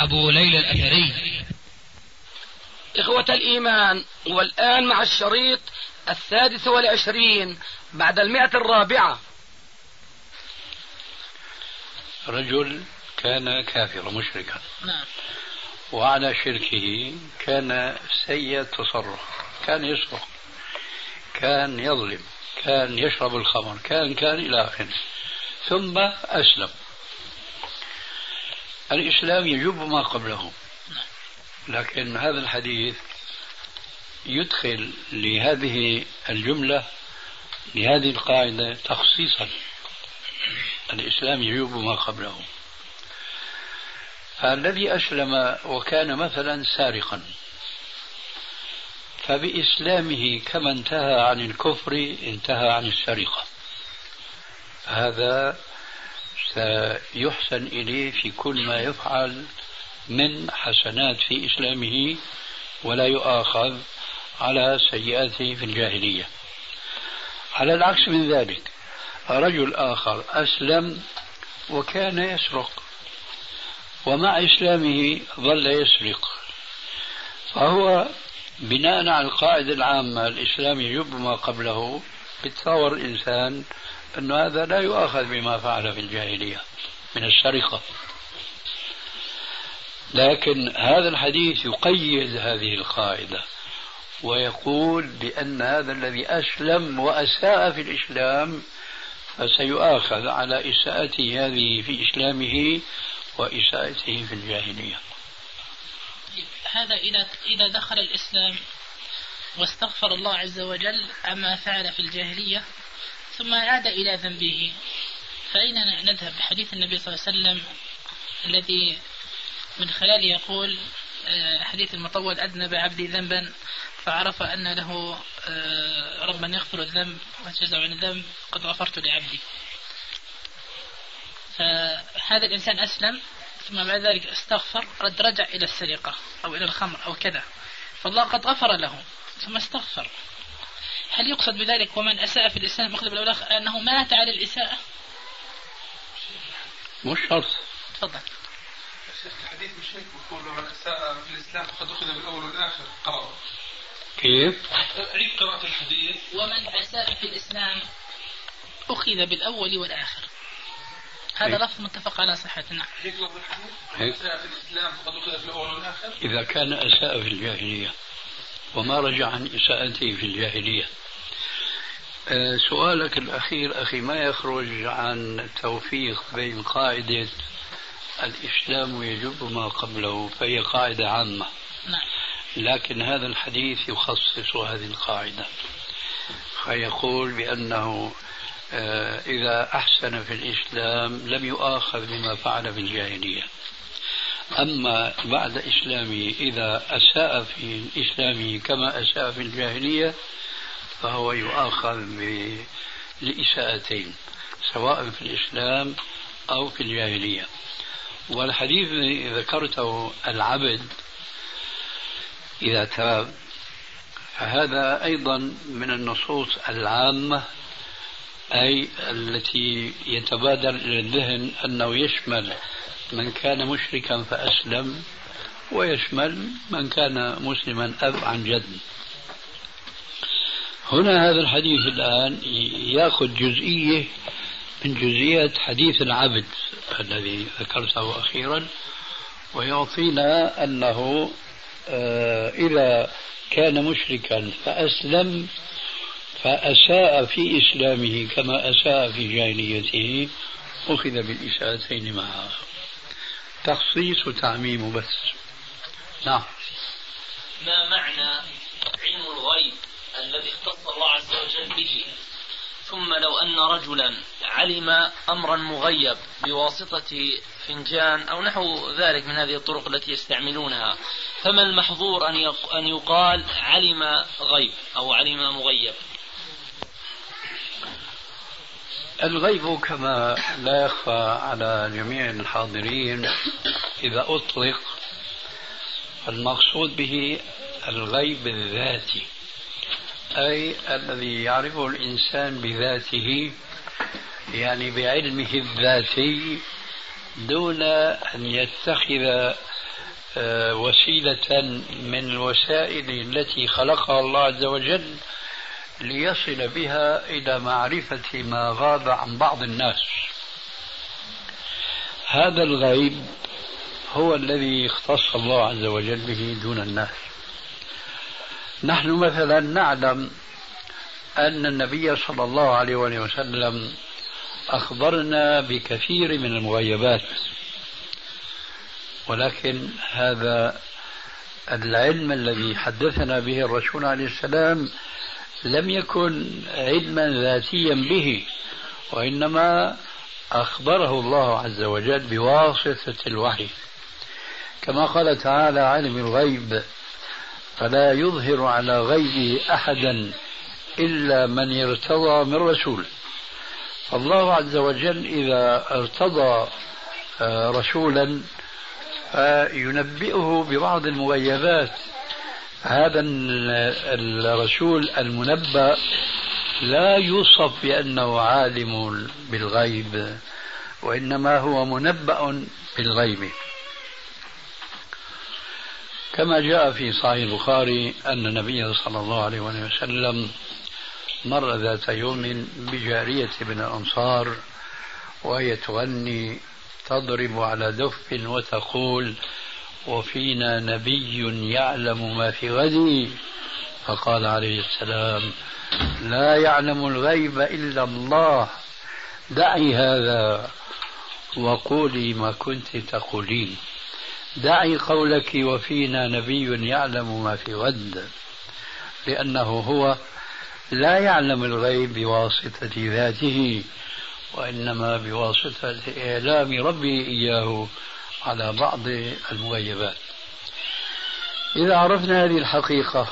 أبو ليلى الأثري. إخوة الإيمان والآن مع الشريط السادس والعشرين بعد المئة الرابعة. رجل كان كافرا مشركا. نعم. وعلى شركه كان سيء التصرف كان يسرق كان يظلم كان يشرب الخمر كان كان إلى آخره. ثم أسلم. الإسلام يجب ما قبله. لكن هذا الحديث يدخل لهذه الجملة لهذه القاعدة تخصيصا. الإسلام يجوب ما قبله. فالذي أسلم وكان مثلا سارقا. فبإسلامه كما انتهى عن الكفر انتهى عن السرقة. هذا سيحسن إليه في كل ما يفعل من حسنات في إسلامه ولا يؤاخذ على سيئاته في الجاهلية. على العكس من ذلك رجل آخر أسلم وكان يسرق ومع إسلامه ظل يسرق. فهو بناء على القاعدة العامة الإسلام يجب ما قبله بتصور الإنسان أن هذا لا يؤاخذ بما فعل في الجاهلية من السرقة لكن هذا الحديث يقيد هذه القاعدة ويقول بأن هذا الذي أسلم وأساء في الإسلام فسيؤاخذ على إساءته هذه في إسلامه وإساءته في الجاهلية. هذا إذا إذا دخل الإسلام واستغفر الله عز وجل عما فعل في الجاهلية ثم عاد إلى ذنبه. فأين نذهب؟ بحديث النبي صلى الله عليه وسلم الذي من خلاله يقول آه، حديث المطول أذنب عبدي ذنبا فعرف أن له آه، ربا يغفر الذنب ويتجزع عن الذنب قد غفرت لعبدي. فهذا الإنسان أسلم ثم بعد ذلك استغفر رد رجع إلى السرقة أو إلى الخمر أو كذا. فالله قد غفر له ثم استغفر. هل يقصد بذلك ومن أساء في الإسلام أخذ بالأولاخ أنه مات على الإساءة؟ مش شرط. تفضل. الحديث مش هيك بقول من أساء في الإسلام فقد أخذ بالأول والآخر قرأ كيف؟ عيد قراءة الحديث. ومن أساء في الإسلام أخذ بالأول والآخر. هذا هيك. لفظ متفق على صحته نعم. هيك لفظ الحديث. هيك. أساء في الإسلام فقد أخذ في الأول والآخر. إذا كان أساء في الجاهلية. وما رجع عن إساءته في الجاهلية. آه، سؤالك الأخير أخي ما يخرج عن التوفيق بين قاعدة الإسلام يجب ما قبله؟ فهي قاعدة عامة. نعم. لكن هذا الحديث يخصص هذه القاعدة. فيقول بأنه آه، إذا أحسن في الإسلام لم يؤاخذ بما فعل في الجاهلية. أما بعد إسلامه إذا أساء في إسلامه كما أساء في الجاهلية فهو يؤاخذ ب- لإساءتين سواء في الإسلام أو في الجاهلية. والحديث ذكرته العبد إذا تاب فهذا أيضا من النصوص العامة أي التي يتبادر إلى الذهن أنه يشمل من كان مشركا فأسلم ويشمل من كان مسلما أب عن جد. هنا هذا الحديث الآن يأخذ جزئية من جزئيات حديث العبد الذي ذكرته أخيرا ويعطينا أنه آه، إذا كان مشركا فأسلم فأساء في إسلامه كما أساء في جاهليته أخذ بالإساءتين معا تخصيص وتعميم بس نعم. ما معنى علم الغيب الذي اختص الله عز وجل به؟ ثم لو أن رجلا علم أمرا مغيب بواسطة فنجان أو نحو ذلك من هذه الطرق التي يستعملونها فما المحظور أن يقال علم غيب أو علم مغيب؟ الغيب كما لا يخفى على جميع الحاضرين إذا أطلق. المقصود به الغيب الذاتي أي الذي يعرفه الإنسان بذاته يعني بعلمه الذاتي دون أن يتخذ آه، وسيلة من الوسائل التي خلقها الله عز وجل ليصل بها إلى معرفة ما غاب عن بعض الناس. هذا الغيب هو الذي اختص الله عز وجل به دون الناس. نحن مثلا نعلم أن النبي صلى الله عليه وسلم أخبرنا بكثير من المغيبات ولكن هذا العلم الذي حدثنا به الرسول عليه السلام لم يكن علما ذاتيا به وإنما أخبره الله عز وجل بواسطة الوحي. كما قال تعالى عالم الغيب فلا يظهر على غيبه أحدا إلا من ارتضى من رسول. فالله عز وجل إذا ارتضى آه، رسولا فينبئه ببعض المغيبات هذا الرسول المنبأ لا يوصف بأنه عالم بالغيب وإنما هو منبأ بالغيب. كما جاء في صحيح البخاري أن النبي صلى الله عليه وسلم مر ذات يوم بجارية من الأنصار وهي تغني تضرب على دف وتقول وفينا نبي يعلم ما في غد فقال عليه السلام لا يعلم الغيب إلا الله. دعي هذا وقولي ما كنت تقولين. دعي قولك وفينا نبي يعلم ما في غد. لأنه هو لا يعلم الغيب بواسطة ذاته وإنما بواسطة إعلام ربه إياه. على بعض المغيبات. إذا عرفنا هذه الحقيقة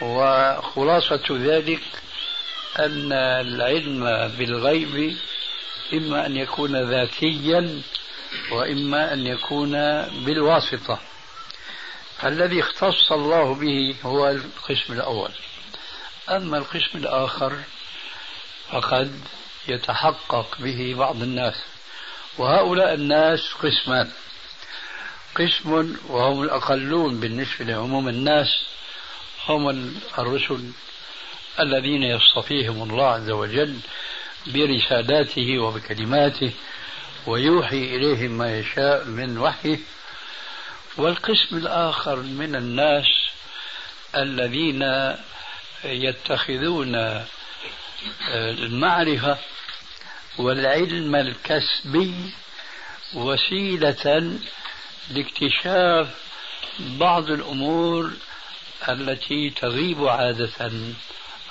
وخلاصة ذلك أن العلم بالغيب إما أن يكون ذاتيا وإما أن يكون بالواسطة. الذي اختص الله به هو القسم الأول. أما القسم الآخر فقد يتحقق به بعض الناس. وهؤلاء الناس قسمان. قسم وهم الأقلون بالنسبة لعموم الناس هم الرسل الذين يصطفيهم الله عز وجل برسالاته وبكلماته ويوحي إليهم ما يشاء من وحيه. والقسم الآخر من الناس الذين يتخذون المعرفة والعلم الكسبي وسيلة لاكتشاف بعض الأمور التي تغيب عادة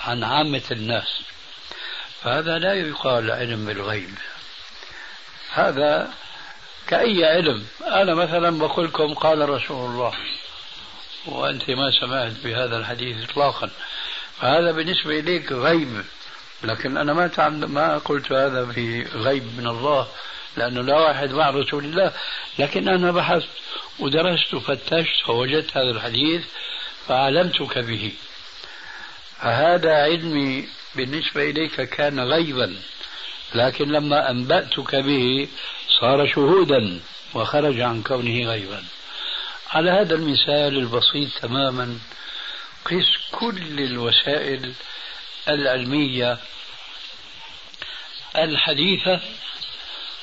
عن عامة الناس. فهذا لا يقال علم بالغيب. هذا كأي علم. أنا مثلا بقول لكم قال رسول الله وأنت ما سمعت بهذا الحديث إطلاقا. فهذا بالنسبة إليك غيب. لكن أنا ما ما قلت هذا في غيب من الله لأنه لا واحد مع رسول الله. لكن أنا بحثت ودرست وفتشت فوجدت هذا الحديث فعلمتك به. فهذا علمي بالنسبة إليك كان غيبا لكن لما أنبأتك به صار شهودا وخرج عن كونه غيبا. على هذا المثال البسيط تماما قس كل الوسائل العلمية الحديثة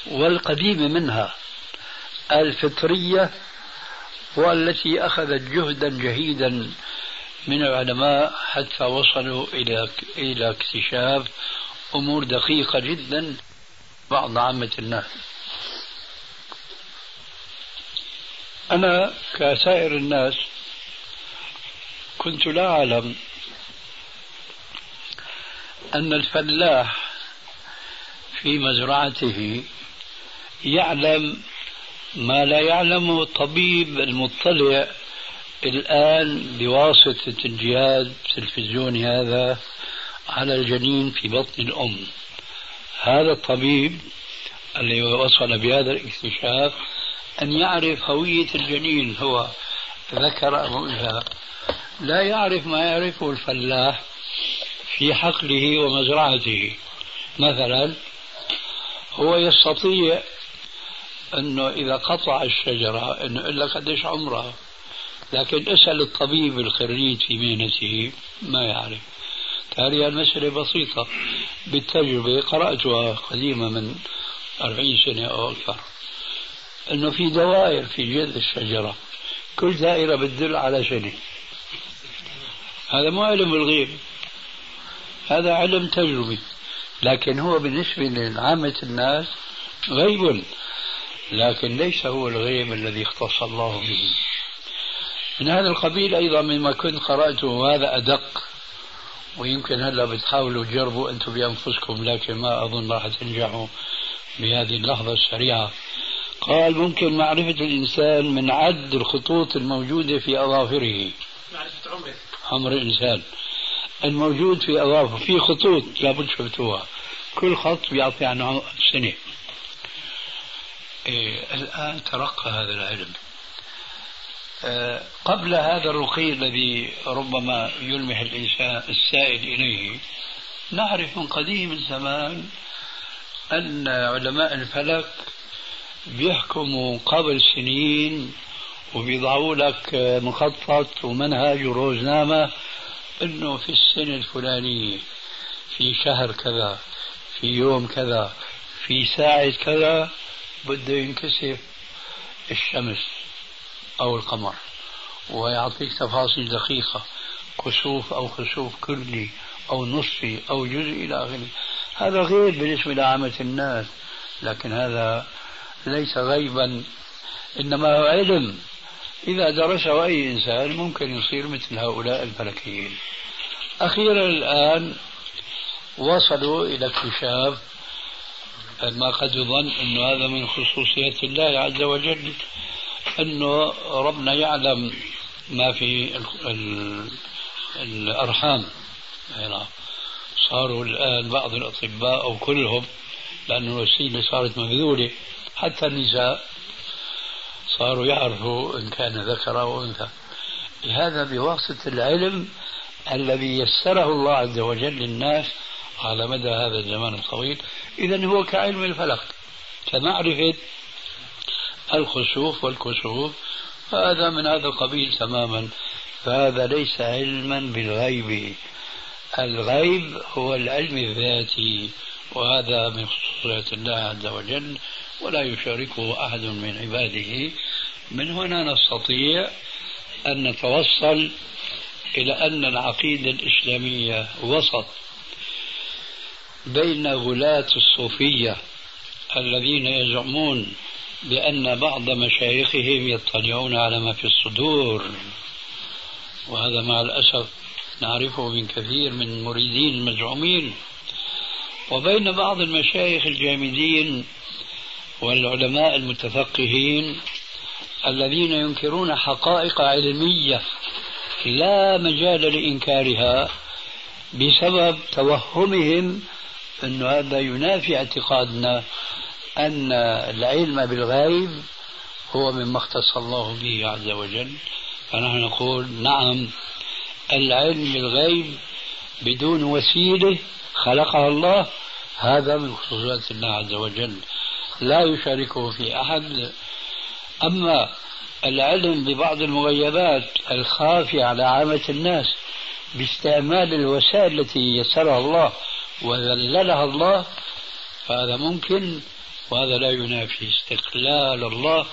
والقديمة منها الفطرية والتي أخذت جهدا جهيدا من العلماء حتى وصلوا إلى إلى اكتشاف أمور دقيقة جدا بعض عامة الناس. أنا كسائر الناس كنت لا أعلم أن الفلاح في مزرعته يعلم ما لا يعلمه الطبيب المطلع الآن بواسطة الجهاز التلفزيوني هذا على الجنين في بطن الأم. هذا الطبيب الذي وصل بهذا الاكتشاف أن يعرف هوية الجنين هو ذكر أم أنثى لا يعرف ما يعرفه الفلاح في حقله ومزرعته. مثلا هو يستطيع أنه إذا قطع الشجرة أنه يقول لك قديش عمرها. لكن اسأل الطبيب الخريج في مهنته ما يعرف. تالي المسألة بسيطة. بالتجربة قرأتها قديمة من أربعين سنة أو أكثر. أنه في دوائر في جذع الشجرة. كل دائرة بتدل على سنة هذا مو علم الغيب. هذا علم تجربي. لكن هو بالنسبة لعامة الناس غيب لكن ليس هو الغيب الذي اختص الله به. من هذا القبيل أيضا مما كنت قرأته وهذا أدق ويمكن هلا بتحاولوا تجربوا أنتم بأنفسكم لكن ما أظن راح تنجحوا بهذه اللحظة السريعة. قال ممكن معرفة الإنسان من عد الخطوط الموجودة في أظافره. معرفة عمره. عمر الإنسان. الموجود في أظافره في خطوط لابد شفتوها. كل خط بيعطي عنه سنة إيه الآن ترقى هذا العلم. آه قبل هذا الرقي الذي ربما يلمح الإنسان السائل إليه نعرف من قديم الزمان أن علماء الفلك بيحكموا قبل سنين وبيضعوا لك مخطط ومنهج وروزنامة إنه في السنة الفلانية في شهر كذا في يوم كذا في ساعة كذا بده ينكسف الشمس أو القمر ويعطيك تفاصيل دقيقة كسوف أو خسوف كلي أو نصفي أو جزئي إلى آخره. هذا غير بالنسبة لعامة الناس لكن هذا ليس غيبا إنما هو علم. إذا درسه أي إنسان ممكن يصير مثل هؤلاء الفلكيين. أخيرا الآن وصلوا إلى اكتشاف ما قد يظن أنه هذا من خصوصيات الله عز وجل أنه ربنا يعلم ما في الأرحام. يعني صاروا الآن بعض الأطباء أو كلهم لأن الوسيلة صارت مبذولة حتى النساء صاروا يعرفوا إن كان ذكر أو أنثى. هذا بواسطة العلم الذي يسره الله عز وجل للناس على مدى هذا الزمان الطويل. إذا هو كعلم الفلك كمعرفة الخسوف والكسوف. هذا من هذا القبيل تماما. فهذا ليس علما بالغيب. الغيب هو العلم الذاتي وهذا من خصوصيات الله عز وجل. ولا يشاركه أحد من عباده. من هنا نستطيع أن نتوصل إلى أن العقيدة الإسلامية وسط بين غلاة الصوفية الذين يزعمون بأن بعض مشايخهم يطلعون على ما في الصدور. وهذا مع الأسف نعرفه من كثير من مريدين المزعومين وبين بعض المشايخ الجامدين والعلماء المتفقهين الذين ينكرون حقائق علمية لا مجال لإنكارها بسبب توهمهم أن هذا ينافي اعتقادنا أن العلم بالغيب هو مما اختص الله به عز وجل. فنحن نقول نعم العلم بالغيب بدون وسيلة خلقها الله. هذا من خصوصيات الله عز وجل. لا يشاركه في أحد. أما العلم ببعض المغيبات الخافية على عامة الناس باستعمال الوسائل التي يسرها الله وذللها الله فهذا ممكن وهذا لا ينافي استقلال الله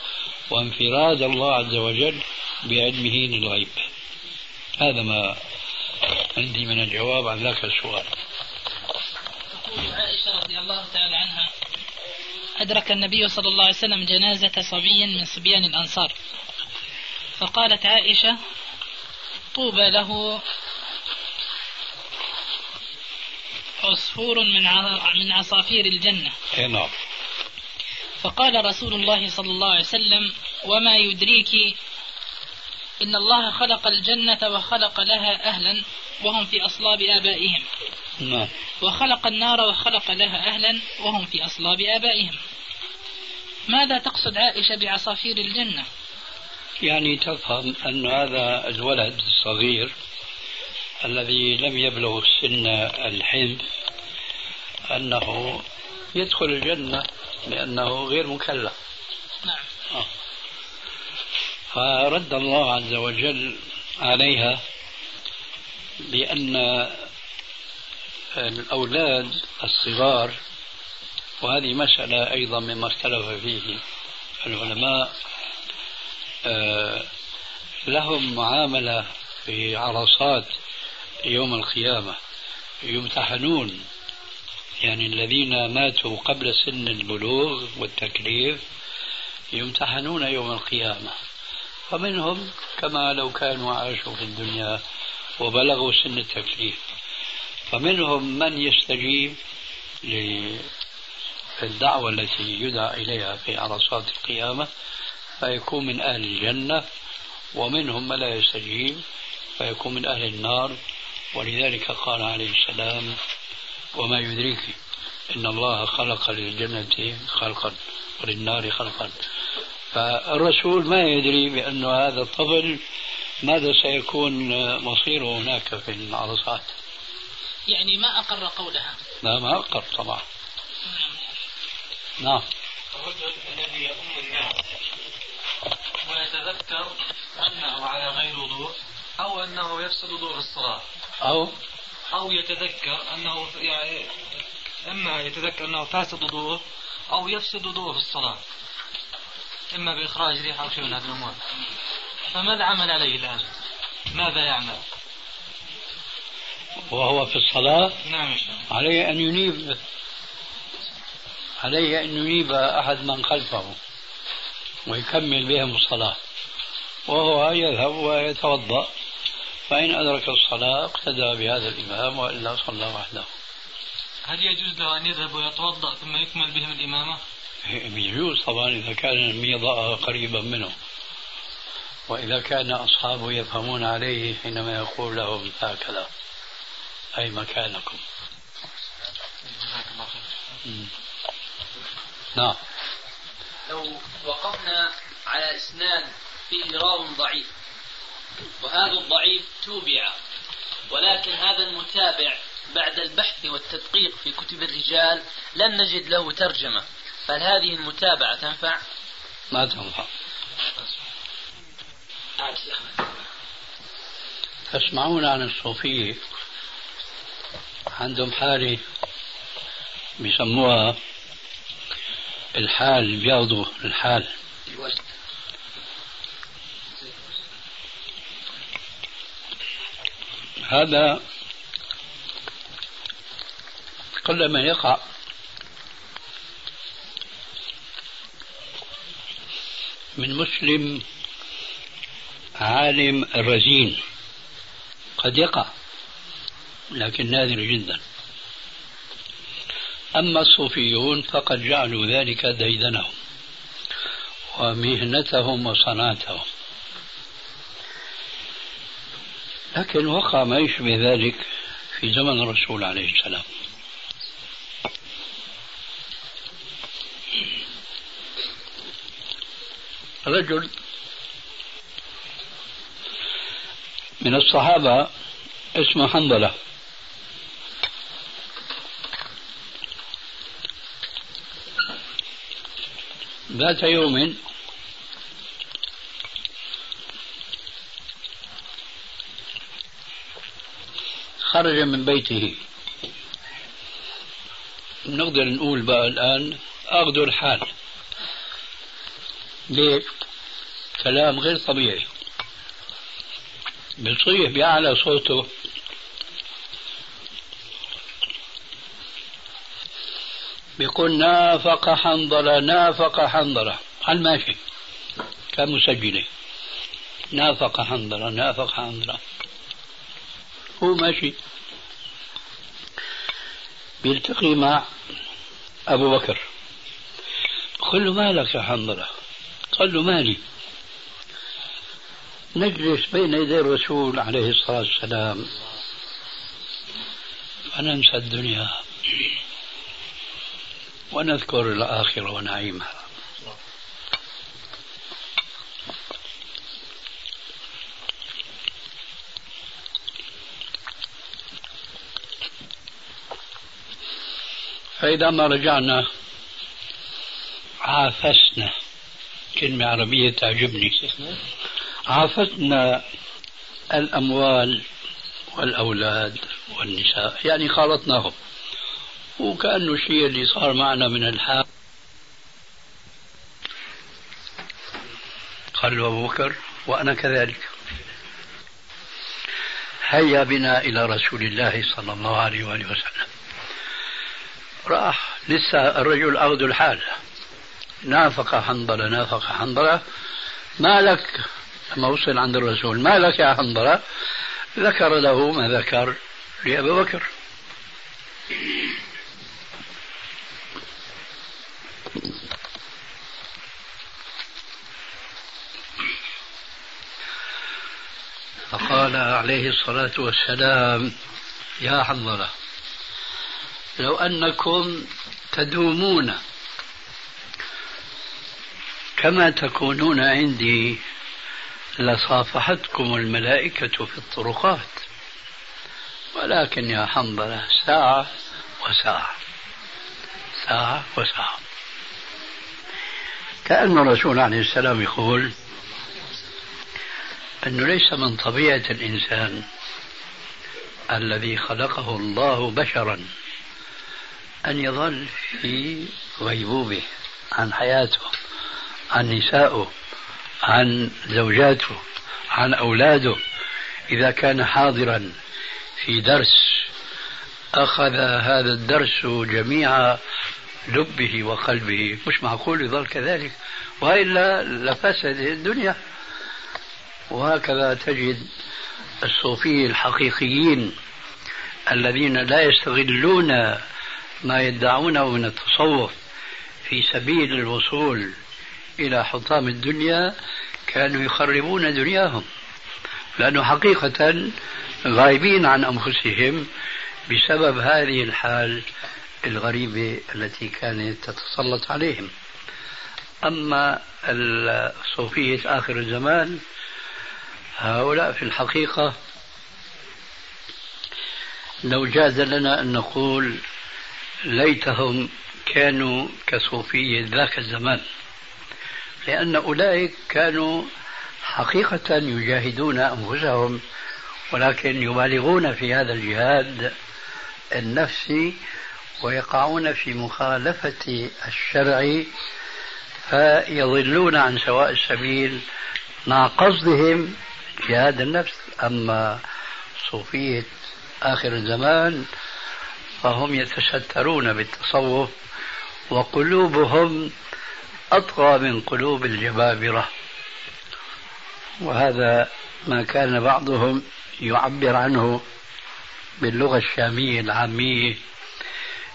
وانفراد الله عز وجل بعلمه للغيب هذا ما عندي من الجواب عن ذاك السؤال. تقول عائشة رضي الله تعالى عنها أدرك النبي صلى الله عليه وسلم جنازة صبي من صبيان الأنصار. فقالت عائشة طوبى له عصفور من من عصافير الجنة. نعم. فقال رسول الله صلى الله عليه وسلم وما يدريك إن الله خلق الجنة وخلق لها أهلا وهم في أصلاب آبائهم. نعم. وخلق النار وخلق لها أهلا وهم في أصلاب آبائهم. ماذا تقصد عائشة بعصافير الجنة؟ يعني تفهم أن هذا الولد الصغير الذي لم يبلغ سن الحنث أنه يدخل الجنة لأنه غير مكلف. نعم. آه. فرد الله عز وجل عليها بأن الأولاد الصغار وهذه مسألة أيضا مما اختلف فيه العلماء آه، لهم معاملة في عرصات يوم القيامة. يمتحنون يعني الذين ماتوا قبل سن البلوغ والتكليف يمتحنون يوم القيامة. فمنهم كما لو كانوا عاشوا في الدنيا وبلغوا سن التكليف. فمنهم من يستجيب للدعوة التي يدعى إليها في عرصات القيامة فيكون من أهل الجنة ومنهم من لا يستجيب فيكون من أهل النار. ولذلك قال عليه السلام وما يدريك إن الله خلق للجنة خلقا وللنار خلقا. فالرسول ما يدري بأن هذا الطفل ماذا سيكون مصيره هناك في العرصات. يعني ما أقر قولها. لا ما أقر طبعا. نعم. الرجل الذي يؤم الناس ويتذكر أنه على غير وضوء أو أنه يفسد وضوء الصلاة. أو أو يتذكر أنه يعني إما يتذكر أنه فاسد وضوءه أو يفسد وضوءه في الصلاة. إما بإخراج ريح أو شيء من هذه الأمور. فماذا عمل عليه الآن؟ ماذا يعمل؟ وهو في الصلاة نعم عليه أن ينيب عليه أن ينيب أحد من خلفه ويكمل بهم الصلاة. وهو يذهب ويتوضأ فإن أدرك الصلاة اقتدى بهذا الإمام وإلا صلى وحده. هل يجوز له أن يذهب ويتوضأ ثم يكمل بهم الإمامة؟ يجوز طبعا إذا كان الميضاء قريبا منه. وإذا كان أصحابه يفهمون عليه حينما يقول لهم هكذا. أي مكانكم. نعم. لو وقفنا على إسناد فيه راو ضعيف وهذا الضعيف توبع ولكن هذا المتابع بعد البحث والتدقيق في كتب الرجال لم نجد له ترجمة. فهل هذه المتابعة تنفع؟ ما تنفع تسمعون عن الصوفية؟ عندهم حالة بيسموها الحال بياخذوا الحال. هذا قلما يقع. من مسلم عالم رزين قد يقع. لكن نادر جدا. أما الصوفيون فقد جعلوا ذلك ديدنهم ومهنتهم وصنعتهم. لكن وقع ما يشبه ذلك في زمن الرسول عليه السلام. رجل من الصحابة اسمه حنظلة. ذات يوم خرج من بيته نقدر نقول بقى الآن أخذوا الحال ليش؟ كلام غير طبيعي بصيح بأعلى صوته بيقول نافق حنظلة نافق حنظلة. على الماشي كان مسجلة نافق حنظلة نافق حنظلة. هو ماشي. بيلتقي مع أبو بكر. قل له مالك يا حنظلة؟ قال له مالي. نجلس بين يدي الرسول عليه الصلاة والسلام. فننسى الدنيا. ونذكر الآخرة ونعيمها. فإذا ما رجعنا عافسنا. كلمة عربية تعجبني. عافسنا الأموال والأولاد والنساء. يعني خالطناهم. وكأنه الشيء اللي صار معنا من الحال. قال له أبو بكر وأنا كذلك. هيا بنا إلى رسول الله صلى الله عليه وآله وسلم. راح لسه الرجل أخذ الحال. نافق حنظلة نافق حنظلة. ما لك لما وصل عند الرسول ما لك يا حنظلة؟ ذكر له ما ذكر لأبي بكر. فقال عليه الصلاة والسلام يا حنظلة لو أنكم تدومون كما تكونون عندي لصافحتكم الملائكة في الطرقات. ولكن يا حنظلة ساعة وساعة ساعة وساعة. كأن الرسول عليه السلام يقول أنه ليس من طبيعة الإنسان الذي خلقه الله بشرا أن يظل في غيبوبة عن حياته عن نسائه عن زوجاته عن أولاده. إذا كان حاضرا في درس أخذ هذا الدرس جميع لبه وقلبه. مش معقول يظل كذلك. وإلا لفسد الدنيا. وهكذا تجد الصوفية الحقيقيين الذين لا يستغلون ما يدعونه من التصوف في سبيل الوصول إلى حطام الدنيا كانوا يخربون دنياهم. لأنه حقيقة غايبين عن أنفسهم بسبب هذه الحال الغريبة التي كانت تتسلط عليهم. أما الصوفية آخر الزمان هؤلاء في الحقيقة لو جاز لنا أن نقول ليتهم كانوا كصوفية ذاك الزمان لأن أولئك كانوا حقيقة يجاهدون أنفسهم ولكن يبالغون في هذا الجهاد النفسي ويقعون في مخالفة الشرع فيضلون عن سواء السبيل مع قصدهم جهاد النفس. أما صوفية آخر الزمان فهم يتسترون بالتصوف وقلوبهم أطغى من قلوب الجبابرة. وهذا ما كان بعضهم يعبر عنه باللغة الشامية العامية.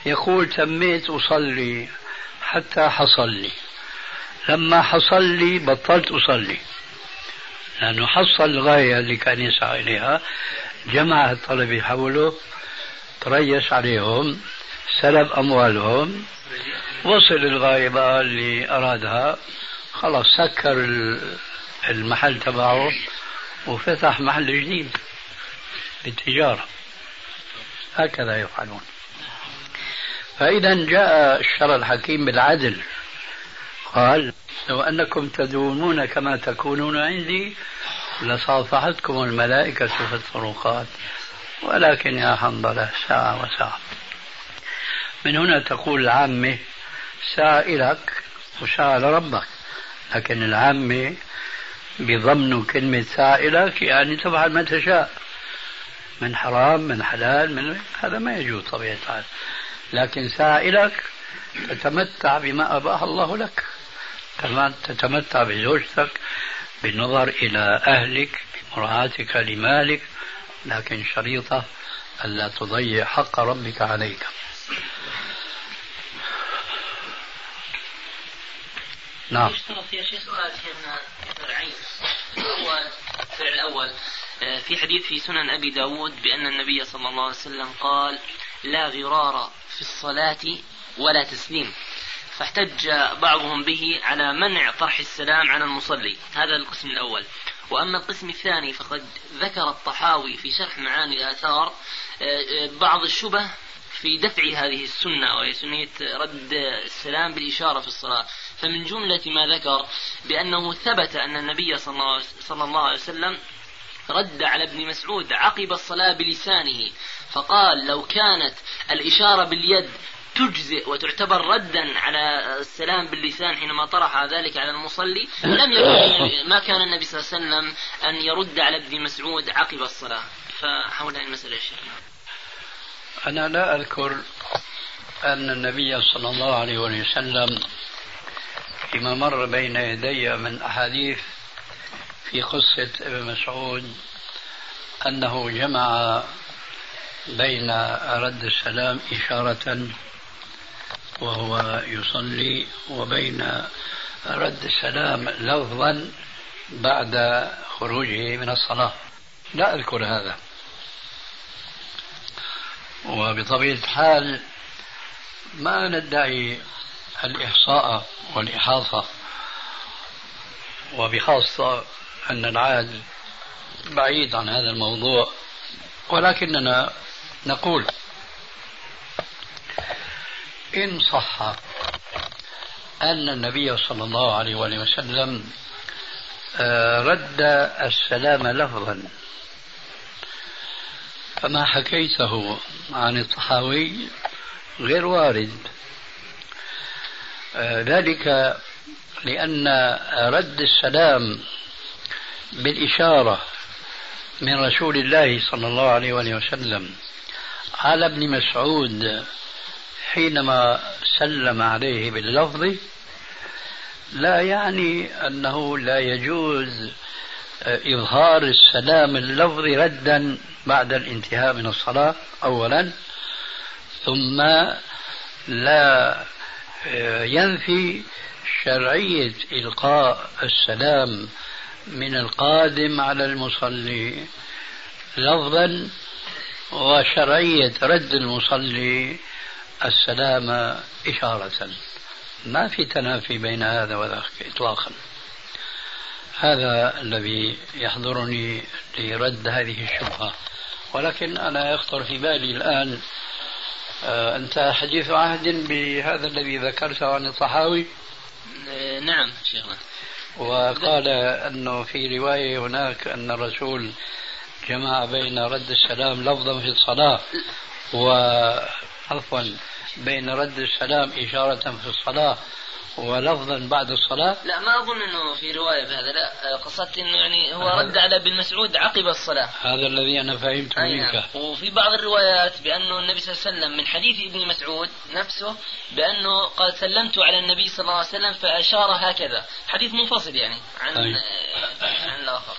يقول تميت أصلي حتى حصل لي لما حصل لي بطلت أصلي. لأنه حصل الغاية اللي كان يسعى إليها. جمع الطلبة حوله تريس عليهم سلب أموالهم. وصل الغاية بقى اللي أرادها. خلاص سكر المحل تبعه وفتح محل جديد للتجارة. هكذا يفعلون. فإذا جاء الشرع الحكيم بالعدل قال لو أنكم تدومون كما تكونون عندي لصافحتكم الملائكة في الطرقات ولكن يا حنظلة ساعة وساعة. من هنا تقول العامة ساعة لك وساعة لربك لكن العامة بضمن كلمة ساعة لك يعني تفعل ما تشاء من حرام من حلال من هذا ما يجوز طبيعة الحال. لكن سائلك تتمتع بما أباه الله لك. كمان تتمتع بزوجتك بالنظر إلى أهلك بمراعاتك لمالك لكن شريطة ألا تضيع حق ربك عليك. نعم. يشترط يا شيخ سؤال شيخنا فرعين هو الفعل الأول. آه، في حديث في سنن أبي داود بأن النبي صلى الله عليه وسلم قال لا غرار في الصلاة ولا تسليم. فاحتج بعضهم به على منع طرح السلام على المصلي. هذا القسم الأول. وأما القسم الثاني فقد ذكر الطحاوي في شرح معاني الآثار آه، آه، بعض الشبه في دفع هذه السنة وهي سنية رد السلام بالإشارة في الصلاة. فمن جملة ما ذكر بأنه ثبت أن النبي صلى الله عليه وسلم رد على ابن مسعود عقب الصلاة بلسانه. فقال لو كانت الإشارة باليد تجزئ وتعتبر ردا على السلام باللسان حينما طرح ذلك على المصلي لم يكن ما كان النبي صلى الله عليه وسلم أن يرد على ابن مسعود عقب الصلاة. فحول هذه المسألة الشيخ أنا لا أذكر أن النبي صلى الله عليه وسلم فيما مر بين يدي من أحاديث في قصة ابن مسعود أنه جمع بين رد السلام إشارة وهو يصلي وبين رد السلام لفظا بعد خروجه من الصلاة. لا أذكر هذا. وبطبيعة الحال ما ندعي الإحصاء والإحاطة. وبخاصة أن العاد بعيد عن هذا الموضوع. ولكننا نقول إن صح أن النبي صلى الله عليه وسلم آه، رد السلام لفظا. فما حكيته عن الطحاوي غير وارد. آه، ذلك لأن رد السلام بالإشارة من رسول الله صلى الله عليه وسلم على ابن مسعود حينما سلم عليه باللفظ لا يعني أنه لا يجوز إظهار السلام اللفظي ردا بعد الانتهاء من الصلاة أولا ثم لا ينفي شرعية إلقاء السلام من القادم على المصلي لفظا وشرعية رد المصلي السلام إشارة. ما في تنافي بين هذا وذاك إطلاقا. هذا الذي يحضرني لرد هذه الشبهة. ولكن أنا يخطر في بالي الآن آه، أنت حديث عهد بهذا الذي ذكرته عن الطحاوي؟ آه، نعم شيخنا. وقال أنه في رواية هناك أن الرسول جمع بين رد السلام لفظا في الصلاة وعفوا بين رد السلام إشارة في الصلاة ولفظا بعد الصلاة. لا ما أظن أنه في رواية بهذا لا قصدت أنه يعني هو رد على ابن مسعود عقب الصلاة. هذا الذي أنا فهمته منك. نعم. وفي بعض الروايات بأنه النبي صلى الله عليه وسلم من حديث ابن مسعود نفسه بأنه قال سلمت على النبي صلى الله عليه وسلم فأشار هكذا. حديث منفصل يعني عن أي. عن الآخر.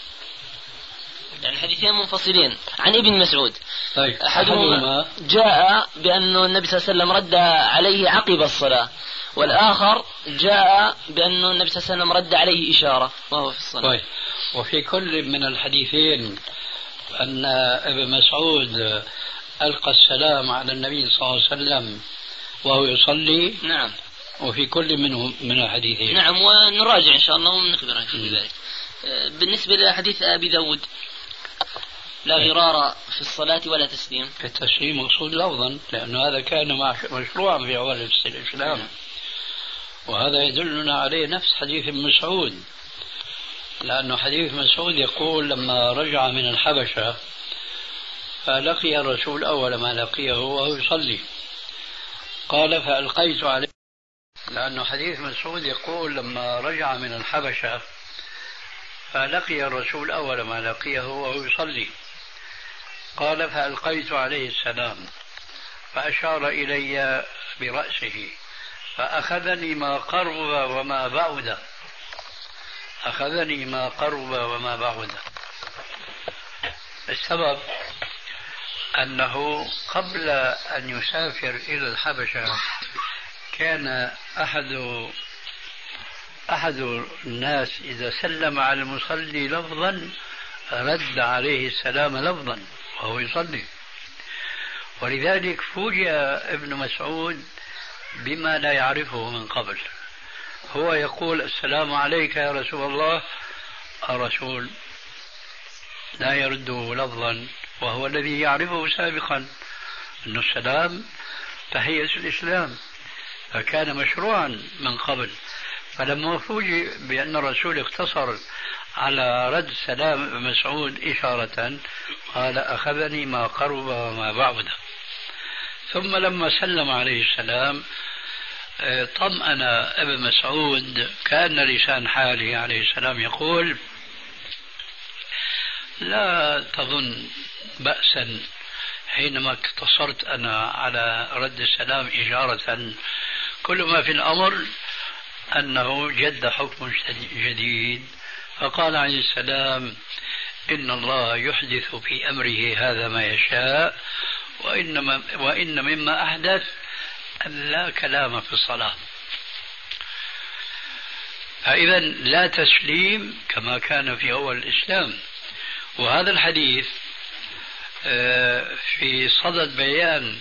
يعني حديثين منفصلين. عن ابن مسعود. طيب أحدهما جاء بأنه النبي صلى الله عليه وسلم رد عليه عقب الصلاة والآخر جاء بأنه النبي صلى الله عليه وسلم رد عليه إشارة. وهو في الصلاة. طيب. وفي كل من الحديثين أن ابن مسعود ألقى السلام على النبي صلى الله عليه وسلم وهو يصلي. نعم. وفي كل منهم من الحديثين. نعم ونراجع إن شاء الله ونخبر عن ذلك. بالنسبة لحديث أبي داود. لا غرار في الصلاة ولا تسليم. التسليم مقصود لفظا لأنه هذا كان مشروعا في أول الإسلام. وهذا يدلنا عليه نفس حديث ابن مسعود. لأنه حديث مسعود يقول لما رجع من الحبشة فلقي الرسول أول ما لقيه وهو يصلي. قال فألقيت عليه. لأنه حديث مسعود يقول لما رجع من الحبشة فلقي الرسول أول ما لقيه وهو يصلي. قال فألقيت عليه السلام فأشار إلي برأسه فأخذني ما قرب وما بعد. أخذني ما قرب وما بعد. السبب أنه قبل أن يسافر إلى الحبشة كان أحد أحد الناس إذا سلم على المصلي لفظا رد عليه السلام لفظا. وهو يصلي. ولذلك فوجئ ابن مسعود بما لا يعرفه من قبل. هو يقول السلام عليك يا رسول الله. الرسول لا يرده لفظا وهو الذي يعرفه سابقا أن السلام تحية الإسلام فكان مشروعا من قبل. فلما فوجئ بأن الرسول اقتصر على رد سلام مسعود إشارة قال أخذني ما قرب وما بعد. ثم لما سلم عليه السلام طمأن ابن مسعود كأن لسان حاله عليه السلام يقول لا تظن بأسا حينما اقتصرت أنا على رد السلام إشارة. كل ما في الأمر أنه جد حكم جديد فقال عليه السلام إن الله يحدث في أمره هذا ما يشاء وإن, وإن مما أحدث أن لا كلام في الصلاة. فإذا لا تسليم كما كان في أول الإسلام. وهذا الحديث آه، في صدد بيان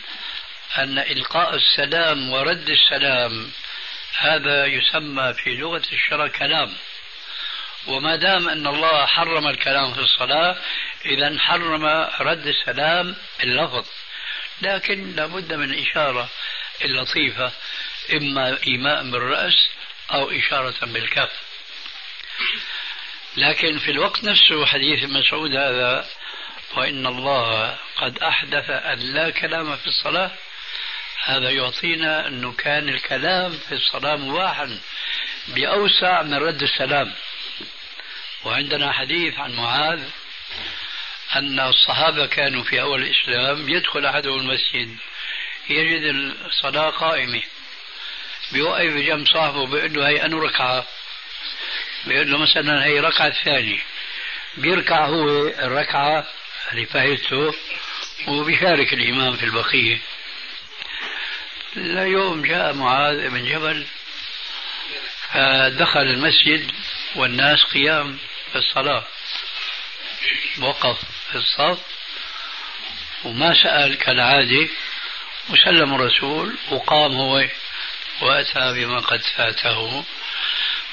أن إلقاء السلام ورد السلام هذا يسمى في لغة الشرع كلام. وما دام أن الله حرم الكلام في الصلاة إذا حرم رد السلام اللفظ. لكن لابد من إشارة اللطيفة إما إيماء بالرأس أو إشارة بالكف. لكن في الوقت نفسه حديث مسعود هذا وإن الله قد أحدث أن لا كلام في الصلاة هذا يعطينا أنه كان الكلام في الصلاة مباحا بأوسع من رد السلام. وعندنا حديث عن معاذ أن الصحابة كانوا في أول الإسلام يدخل أحدهم المسجد يجد الصلاة قائمة. بيوقف جنب صاحبه بيقول له هي أنو ركعة. بيقول له مثلا هي ركعة الثانية. بيركع هو الركعة اللي فايته وبيشارك الإمام في البقية. يوم جاء معاذ بن جبل فدخل المسجد والناس قيام. في الصلاة. وقف في الصف. وما سأل كالعادة وسلم الرسول. وقام هو وأتى بما قد فاته.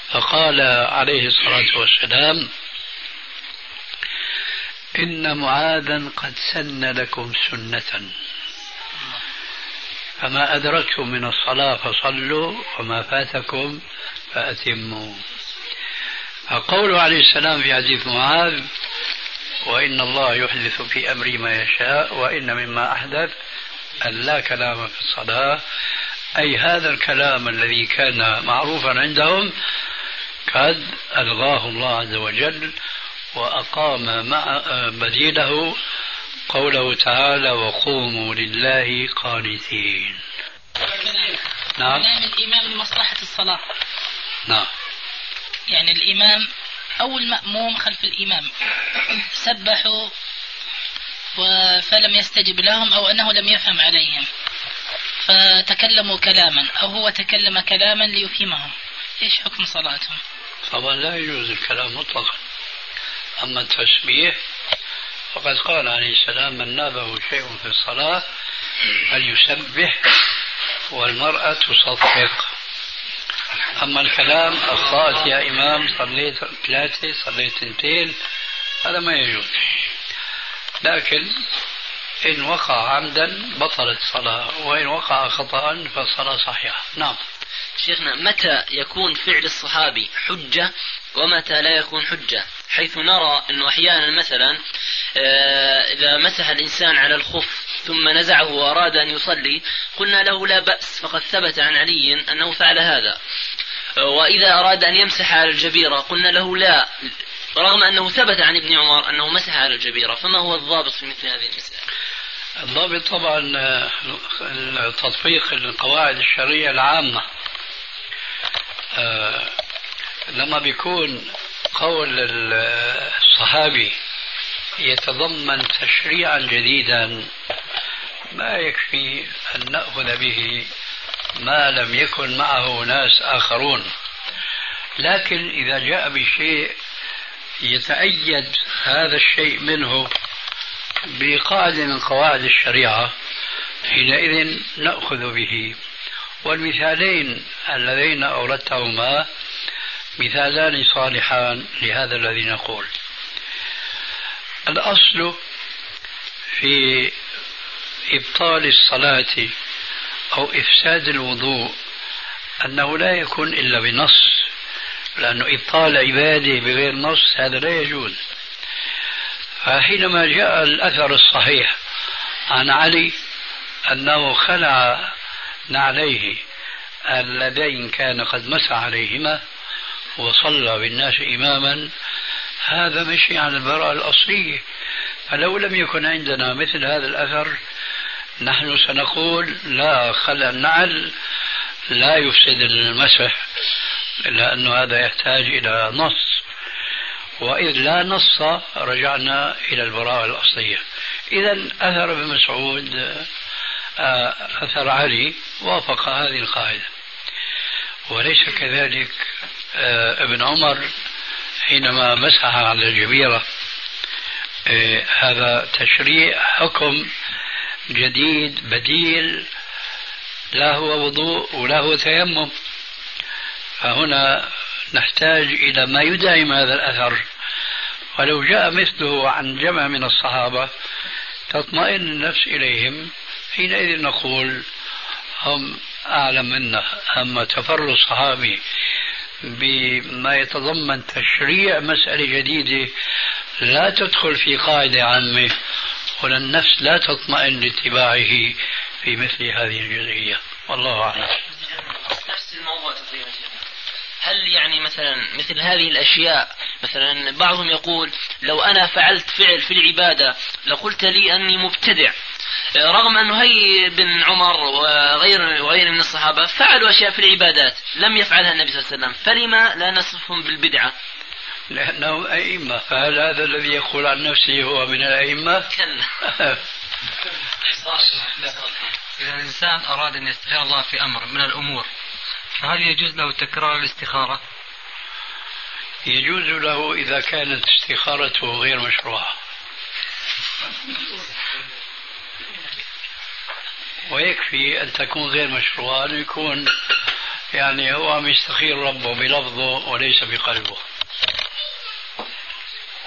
فقال عليه الصلاة والسلام إن معاذا قد سن لكم سنة. فما أدركتم من الصلاة فصلوا. وما فاتكم فأتموا. فقوله عليه السلام في حديث معاذ وإن الله يحدث في أمري ما يشاء وإن مما أحدث أن لا كلام في الصلاة أي هذا الكلام الذي كان معروفا عندهم قد ألغاه الله عز وجل وأقام مع بديله قوله تعالى وقوموا لله قانتين نعم. كلام الإمام لمصلحة الصلاة. نعم. يعني الإمام أو المأموم خلف الإمام. سبحوا فلم يستجب لهم أو أنه لم يفهم عليهم. فتكلموا كلاما أو هو تكلم كلاما ليفهمهم. إيش حكم صلاتهم؟ طبعا لا يجوز الكلام مطلقا. أما التسبيح فقد قال عليه السلام من نابه شيء في الصلاة فليسبح والمرأة تصفق أما الكلام أخطأت يا إمام صليت ثلاثة صليت اثنتين هذا ما يجوز. لكن إن وقع عمدا بطلت الصلاة وإن وقع خطأ فالصلاة صحيحة. نعم. شيخنا متى يكون فعل الصحابي حجة ومتى لا يكون حجة؟ حيث نرى أنه أحيانا مثلا آه، إذا مسح الإنسان على الخف ثم نزعه وأراد أن يصلي قلنا له لا بأس فقد ثبت عن علي أنه فعل هذا. آه، وإذا أراد أن يمسح على الجبيرة قلنا له لا رغم أنه ثبت عن ابن عمر أنه مسح على الجبيرة. فما هو الضابط في مثل هذه المسائل الضابط طبعا آه، تطبيق القواعد الشرعية العامة لما بيكون قول الصحابي يتضمن تشريعا جديدا ما يكفي أن نأخذ به ما لم يكن معه ناس آخرون. لكن إذا جاء بشيء يتأيد هذا الشيء منه بقاعدة من قواعد الشريعة حينئذ نأخذ به. والمثالين اللذين أوردتهما مثالان صالحان لهذا الذي نقول. الأصل في إبطال الصلاة أو إفساد الوضوء أنه لا يكون إلا بنص لأنه إبطال عبادة بغير نص هذا لا يجوز. فحينما جاء الأثر الصحيح عن علي أنه خلع نعليه اللذين كان قد مسح عليهما وصلى بالناس إماما هذا مشي على البراءة الأصلية فلو لم يكن عندنا مثل هذا الأثر نحن سنقول لا خلع النعل لا يفسد المسح لأن هذا يحتاج إلى نص. وإذ لا نص رجعنا إلى البراءة الأصلية. إذا أثر ابن مسعود آه، أثر علي وافق هذه القاعدة. وليس كذلك آه، ابن عمر حينما مسح على الجبيرة آه، هذا تشريع حكم جديد بديل لا هو وضوء ولا هو تيمم. فهنا نحتاج إلى ما يدعم هذا الأثر. ولو جاء مثله عن جمع من الصحابة تطمئن النفس إليهم. حينئذ نقول هم أعلم منا أما تفرد الصحابي بما يتضمن تشريع مسألة جديدة لا تدخل في قاعدة عامة. ولا النفس لا تطمئن لاتباعه في مثل هذه الجزئية. والله أعلم. نفس الموضوع هل يعني مثلا مثل هذه الأشياء مثلا بعضهم يقول لو أنا فعلت فعل في العبادة لقلت لي أني مبتدع. رغم أنه هي بن عمر وغير وغير من الصحابة فعلوا أشياء في العبادات لم يفعلها النبي صلى الله عليه وسلم فلما لا نصفهم بالبدعة؟ لأنهم أئمة فهل هذا الذي يقول عن نفسه هو من الأئمة؟ كلا إذا الإنسان أراد أن يستخير الله في أمر من الأمور فهل يجوز له تكرار الاستخارة؟ يجوز له إذا كانت استخارته غير مشروعة ويكفي أن تكون غير مشروعة أن يكون يعني هو عم يستخير ربه بلفظه وليس بقلبه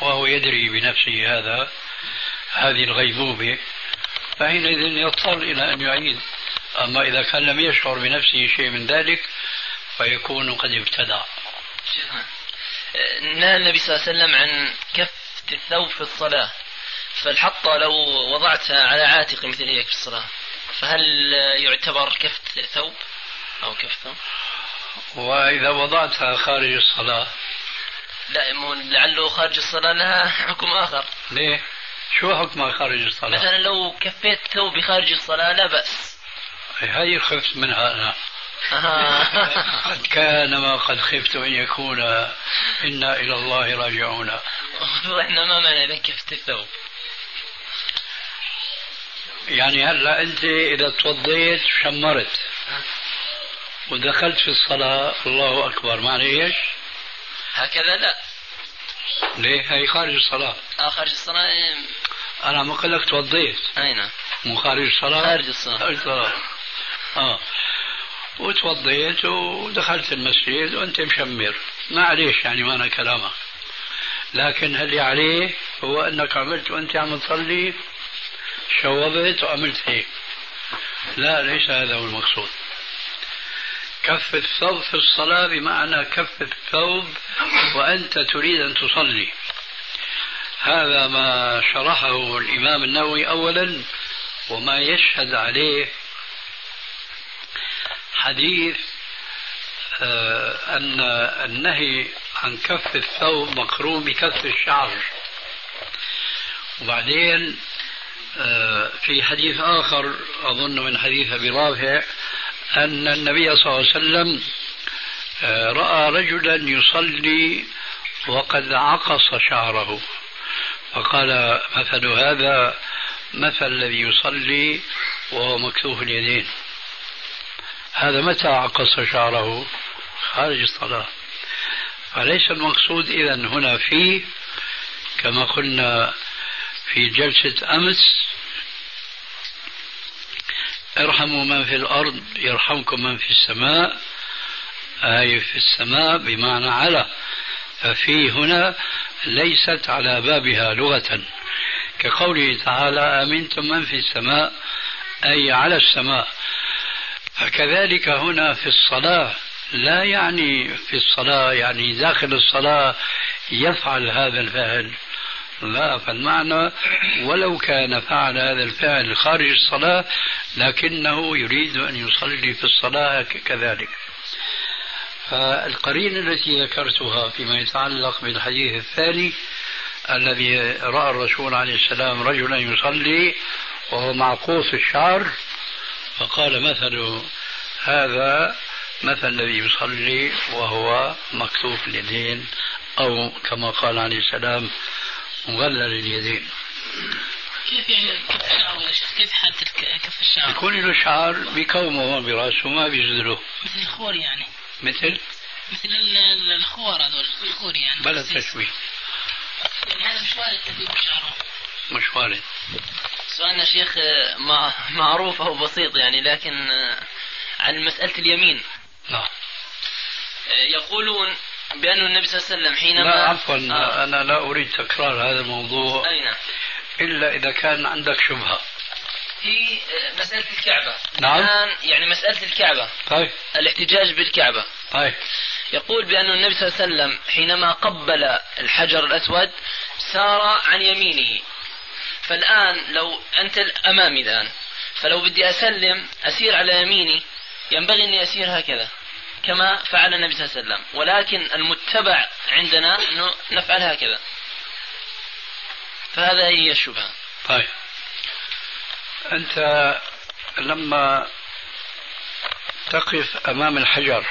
وهو يدري بنفسه هذا هذه الغيبوبة فحينئذ يضطر إلى أن يعيد أما إذا كان لم يشعر بنفسه شيء من ذلك فيكون قد ابتدع. نهى النبي صلى الله عليه وسلم عن كفة الثوب في الصلاة فالحطة لو وضعتها على عاتق مثل هيك في الصلاة فهل يعتبر كفة ثوب أو كفة وإذا وضعتها خارج الصلاة لا لعله خارج الصلاة لها حكم آخر. ليه؟ شو حكمها خارج الصلاة؟ مثلا لو كفيت ثوبي خارج الصلاة لا بأس. هي خفت منها أنا. قد كان ما قد خفت أن يكون إنا إلى الله راجعون. إحنا ما معنى إذا كفت الثوب. يعني هلأ أنت إذا توضيت شمرت. ودخلت في الصلاة الله أكبر معنى إيش؟ هكذا لا. ليه؟ هي خارج الصلاة. آه خارج الصلاة إيه. أنا ما قلت لك توضيت. أي نعم مو خارج الصلاة؟ خارج الصلاة. خارج الصلاة. آه. وتوضيت ودخلت المسجد وأنت مشمر. ما عليش يعني ما أنا كلامك. لكن اللي عليه هو أنك عملت وأنت عم تصلي شوبت وعملت هيك؟ لا ليس هذا هو المقصود. كف الثوب في الصلاة بمعنى كف الثوب وأنت تريد أن تصلي. هذا ما شرحه الإمام النووي أولا وما يشهد عليه حديث آه، أن النهي عن كف الثوب مقرون بكف الشعر. وبعدين آه، في حديث آخر أظن من حديث أبي رافع أن النبي صلى الله عليه وسلم آه، رأى رجلا يصلي وقد عقص شعره. فقال مثل هذا مثل الذي يصلي وهو مكتوف اليدين. هذا متى عقص شعره؟ خارج الصلاة. فليس المقصود إذا هنا فيه كما قلنا في جلسة أمس ارحموا من في الأرض يرحمكم من في السماء أي في السماء بمعنى على. ففي هنا ليست على بابها لغة. كقوله تعالى أمنتم من في السماء؟ أي على السماء. فكذلك هنا في الصلاة لا يعني في الصلاة يعني داخل الصلاة يفعل هذا الفعل لا فالمعنى ولو كان فعل هذا الفعل خارج الصلاة لكنه يريد أن يصلي في الصلاة كذلك. فالقرينة التي ذكرتها فيما يتعلق بالحديث الثاني الذي رأى الرسول عليه السلام رجلا يصلي وهو معقوس الشعر فقال مثل هذا مثل الذي يصلي وهو مكتوف اليدين أو كما قال عليه السلام مغلل اليدين. كيف يعني كف الشعر يا شيخ كيف حالة كف الشعر؟ يكون له شعر بكومه هون براسه ما بيجدله مثل الخور يعني. مثل؟ مثل الخور هذول الخور يعني. بلا تشويه. يعني هذا مش وارد ترتيب شعره مش وارد سؤالنا شيخ معروف أو بسيط يعني لكن عن مسألة اليمين. لا يقولون بأن النبي صلى الله عليه وسلم حينما لا عفوا آه. أنا لا أريد تكرار هذا الموضوع أي نعم. إلا إذا كان عندك شبهة. في مسألة الكعبة. نعم. الآن يعني مسألة الكعبة. طيب. الاحتجاج بالكعبة. طيب. يقول بأن النبي صلى الله عليه وسلم حينما قبل الحجر الأسود سار عن يمينه. فالآن لو أنت أمامي الآن فلو بدي أسلم أسير على يميني ينبغي أني أسير هكذا. كما فعل النبي صلى الله عليه وسلم. ولكن المتبع عندنا أنه نفعل هكذا. فهذا هي الشبهة. طيب. أنت لما تقف أمام الحجر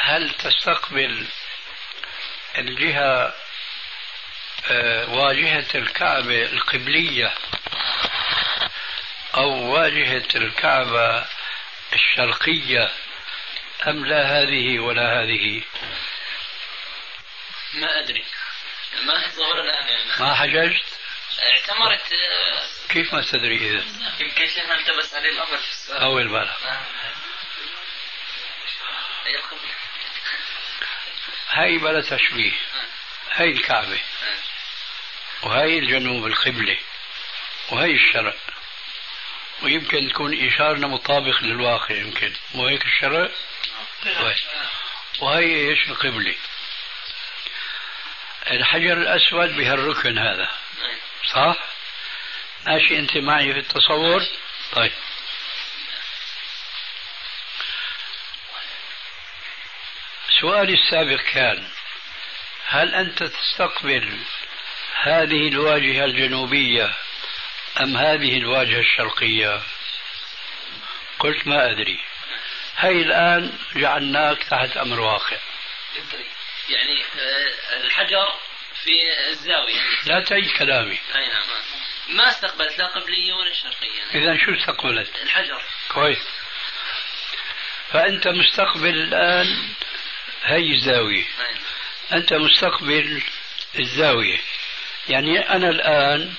هل تستقبل الجهة آه، واجهة الكعبة القبلية أو واجهة الكعبة الشرقية أم لا هذه ولا هذه؟ ما أدري. ما أتصور الآن يعني. ما حججت؟ اعتمرت. كيف ما تدري إذا؟ يمكن شيخنا التبس عليه الأمر. في السؤال أول بالك هاي بلا تشبيه. هاي الكعبة. وهاي الجنوب القبلة. وهي الشرق. ويمكن تكون إشارنا مطابق للواقع يمكن. مو هيك الشرق وهي إيش؟ القبلة الحجر الأسود بهالركن هذا. صح؟ ماشي أنت معي في التصور؟ طيب. سؤالي السابق كان هل أنت تستقبل هذه الواجهة الجنوبية أم هذه الواجهة الشرقية؟ قلت ما أدري. هي الآن جعلناك تحت أمر واقع. يعني آه، الحجر في الزاوية. لا تعيد كلامي. أي نعم. ما استقبلت؟ لا قبلية ولا شرقية. إذا شو استقبلت؟ الحجر. كويس. فأنت مستقبل الآن هي الزاوية. أنت مستقبل الزاوية. يعني أنا الآن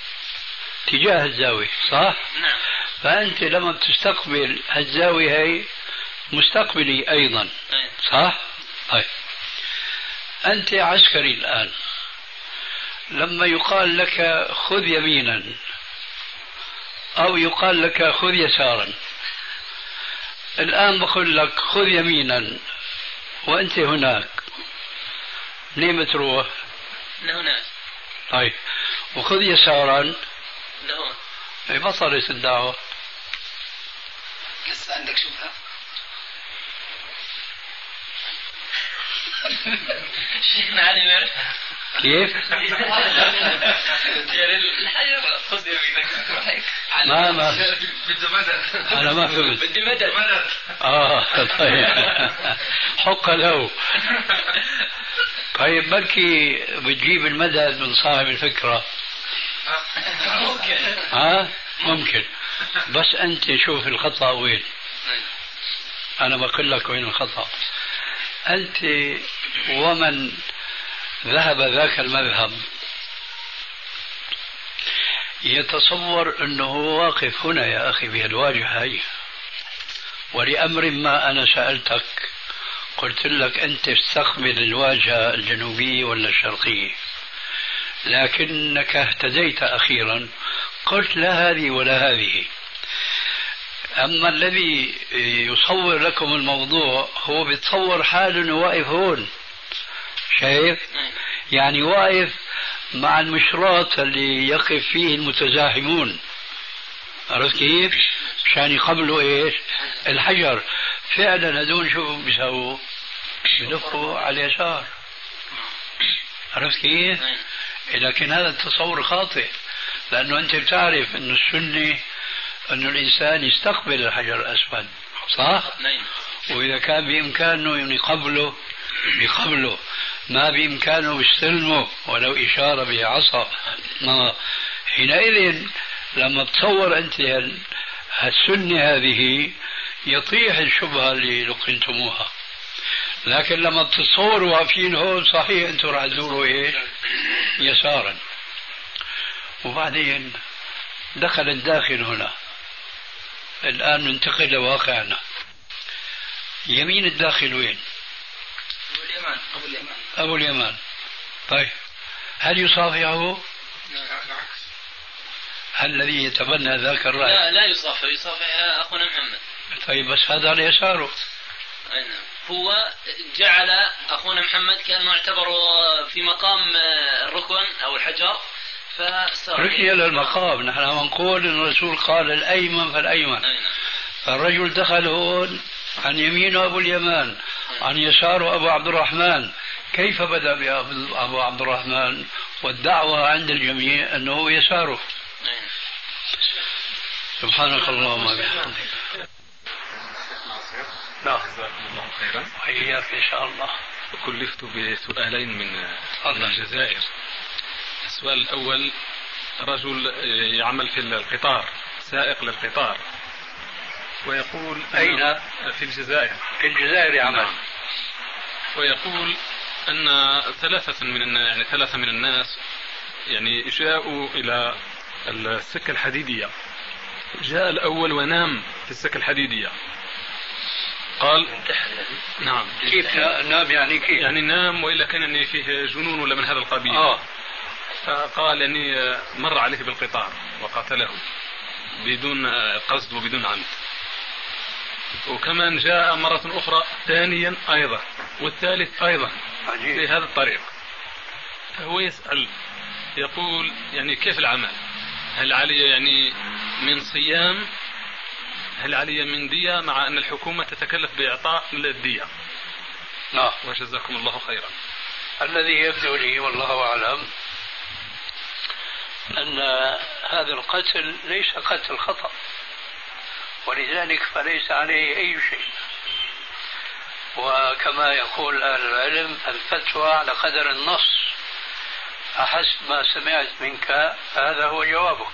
تجاه الزاوية صح؟ نعم فأنت لما بتستقبل الزاوية هي مستقبلي أيضا صح؟ طيب أنت عسكري الآن لما يقال لك خذ يمينا أو يقال لك خذ يسارا الآن بقول لك خذ يمينا وأنت هناك ليه بتروح؟ لهناك طيب وخذ يسارا لهون أي بطلت الدعوة لسه عندك شبهة شيخنا علي كيف؟ خذ يمينك ما ما بده مدد. أنا ما فهمت. بدي مدد. آه طيب. حق له. طيب بركي بتجيب المدد من صاحب الفكرة؟ ممكن. ها؟ ممكن. بس أنت شوف الخطأ وين. أنا بقول لك وين الخطأ. أنت ومن ذهب ذاك المذهب يتصور أنه واقف هنا يا أخي في الواجهة هي ولأمر ما أنا سألتك قلت لك أنت استقبل الواجهة الجنوبية ولا الشرقية؟ لكنك اهتديت أخيرا قلت لا هذه ولا هذه أما الذي يصور لكم الموضوع هو بيتصور حاله واقف هون شايف يعني واقف مع المشراط اللي يقف فيه المتزاحمون عرفت كيف؟ مشان يقبلوا إيش؟ الحجر فعلا هذول شو بيسووا؟ بدقوا على اليسار عرفت كيف؟ لكن هذا التصور خاطئ لأنه أنت بتعرف أن السنة أن الإنسان يستقبل الحجر الأسود صح؟ نعم. وإذا كان بإمكانه يقبله بقبله ما بإمكانه يستلمه ولو إشارة بعصا. ما حينئذ لما تصور أنت السنة هذه يطيح الشبهة اللي لقنتموها. لكن لما تتصوروا واقفين هون صحيح أنتم راح تزوروا إيش؟ يسارا. وبعدين دخل الداخل هنا. الآن ننتقل لواقعنا. يمين الداخل وين؟ أبو اليمان أبو اليمان. أبو اليمان. طيب. هل يصافحه؟ العكس هل الذي يتبنى ذاك الرأي؟ لا لا يصافح يصافح أخونا محمد. طيب بس هذا على يساره. أي نعم. هو جعل أخونا محمد كأنه اعتبره في مقام الركن أو الحجر فصار رقي للمقام نحن نقول إن الرسول قال الأيمن فالأيمن. نعم فالرجل دخل هون عن يمينه أبو اليمان عن يساره أبو عبد الرحمن. كيف بدأ بأبو عبد الرحمن؟ والدعوة عند الجميع أنه يساره. أي نعم. سبحانك اللهم وبحمدك. نعم. الله خيرا. وإياك إن شاء الله. كلفت بسؤالين من الجزائر. السؤال الأول رجل يعمل في القطار سائق للقطار ويقول أين؟ في الجزائر. في الجزائر يعمل. نعم. ويقول أن ثلاثة من الناس يعني ثلاثة من الناس يعني جاءوا إلى السكة الحديدية. جاء الأول ونام في السكة الحديدية. قال نعم. كيف؟ نام يعني كيف؟ يعني نام وإلا كان يعني فيه جنون ولا من هذا القبيل. آه. فقال إني مر عليه بالقطار وقتله بدون قصد وبدون عمد. وكمان جاء مرة أخرى ثانيا أيضا والثالث أيضا عجيب. بهذا الطريق. فهو يسأل يقول يعني كيف العمل؟ هل علي يعني من صيام هل علي من دية مع أن الحكومة تتكلف بإعطاء الدية؟ نعم وجزاكم الله خيرا. الذي يبدو لي والله أعلم أن هذا القتل ليس قتل خطأ ولذلك فليس عليه أي شيء. وكما يقول أهل العلم الفتوى على قدر النص. فحسب ما سمعت منك فهذا هو جوابك.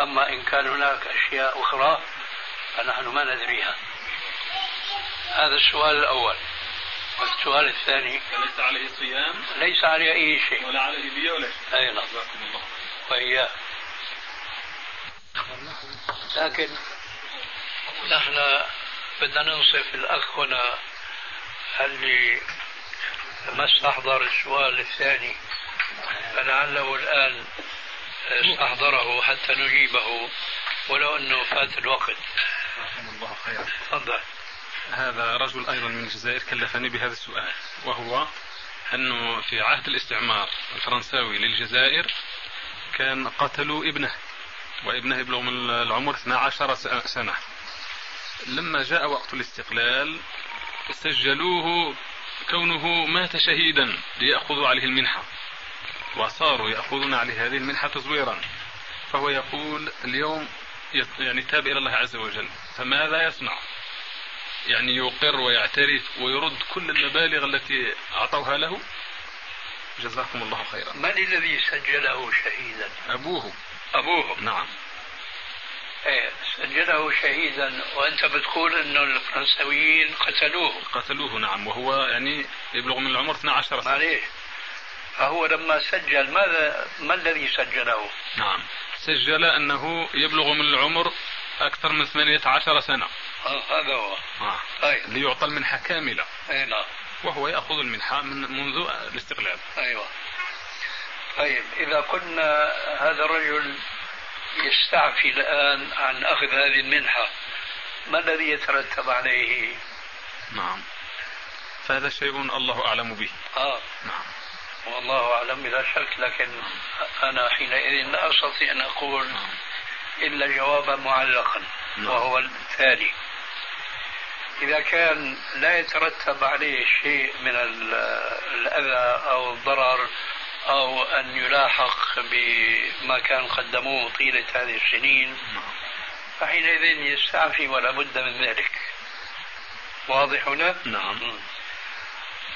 أما إن كان هناك أشياء أخرى فنحن ما ندريها هذا السؤال الأول. والسؤال الثاني. فليس عليه صيام؟ ليس عليه أي شيء. ولا عليه دية ولا شيء. أي نعم. وإياه لكن نحن بدنا ننصف الأخ هنا اللي ما استحضر السؤال الثاني. فلعله الآن استحضره حتى نجيبه ولو أنه فات الوقت. الله خيرا. تفضل. هذا رجل أيضا من الجزائر كلفني بهذا السؤال وهو أنه في عهد الاستعمار الفرنساوي للجزائر كان قتلوا ابنه وابنه يبلغ من العمر 12 س- سنة. لما جاء وقت الاستقلال سجلوه كونه مات شهيدا ليأخذوا عليه المنحة. وصاروا يأخذون عليه هذه المنحة تزويرا. فهو يقول اليوم يعني تاب إلى الله عز وجل فماذا يصنع؟ يعني يقر ويعترف ويرد كل المبالغ التي أعطوها له؟ جزاكم الله خيرا. من الذي سجله شهيدا؟ أبوه. أبوه. نعم. إيه سجله شهيدا وأنت بتقول إنه الفرنساويين قتلوه. قتلوه نعم. وهو يعني يبلغ من العمر 12 سنة. معليش. فهو لما سجل ماذا ما الذي سجله؟ نعم. سجل أنه يبلغ من العمر أكثر من 18 سنة. آه هذا هو. آه. طيب ليعطى المنحة كاملة. أي نعم. وهو يأخذ المنحة من منذ الاستقلال. أيوه. طيب إذا كنا هذا الرجل يستعفي الآن عن أخذ هذه المنحة ما الذي يترتب عليه؟ نعم. فهذا شيء الله أعلم به. آه. نعم. والله أعلم بلا شك لكن أنا حينئذ لا أستطيع أن أقول إلا جوابا معلقا نعم. وهو التالي إذا كان لا يترتب عليه شيء من ال- الأذى أو الضرر أو أن يلاحق بما كان قدموه طيلة هذه السنين فحينئذ يستعفي ولا بد من ذلك. واضح هنا؟ نعم.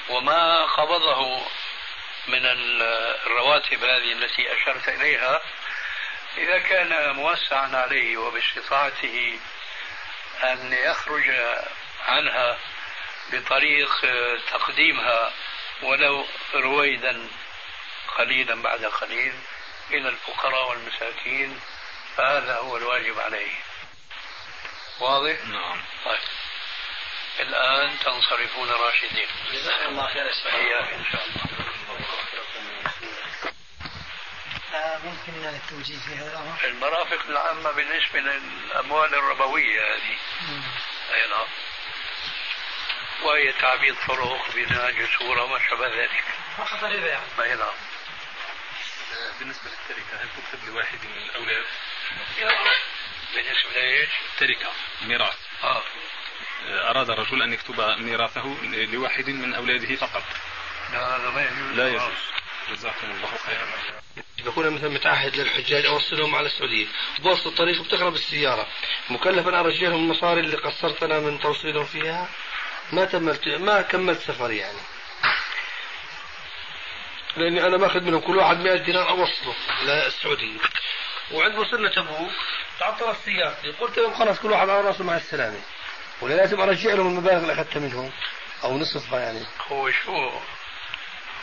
وما قبضه من ال- الرواتب هذه التي أشرت إليها إذا كان موسعا عليه وباستطاعته أن يخرج عنها بطريق تقديمها ولو رويدا قليلا بعد قليل إلى الفقراء والمساكين فهذا هو الواجب عليه. واضح؟ نعم. طيب. الآن تنصرفون راشدين. جزاك الله خير إياك إن شاء الله. ممكن التوجيه في هذا الأمر؟ المرافق العامة بالنسبة للأموال الربوية هذه. أي نعم. وهي تعبيد طرق بناء جسور وما شابه ذلك. فقط الربا يعني أي نعم. بالنسبة للتركة هل تكتب لواحد من الأولاد بالنسبة لإيش؟ تركة ميراث. آه. أراد الرجل أن يكتب ميراثه لواحد من أولاده فقط. لا هذا ما يجوز. لا يجوز. جزاكم الله خيرا. بكون مثلا متعهد للحجاج اوصلهم على السعودية بوسط الطريق وبتقرب السيارة. مكلف أنا ارجع لهم المصاري اللي قصرت أنا من توصيلهم فيها. ما تملت ما كملت سفري يعني. لأني أنا باخذ منهم كل واحد 100 دينار اوصله للسعوديه وعند وصلنا تبوك تعطلت سيارتي قلت لهم خلاص كل واحد على رأسه مع السلامة. ولا لازم أرجع لهم المبالغ اللي أخذتها منهم. أو نصفها يعني. هو شو؟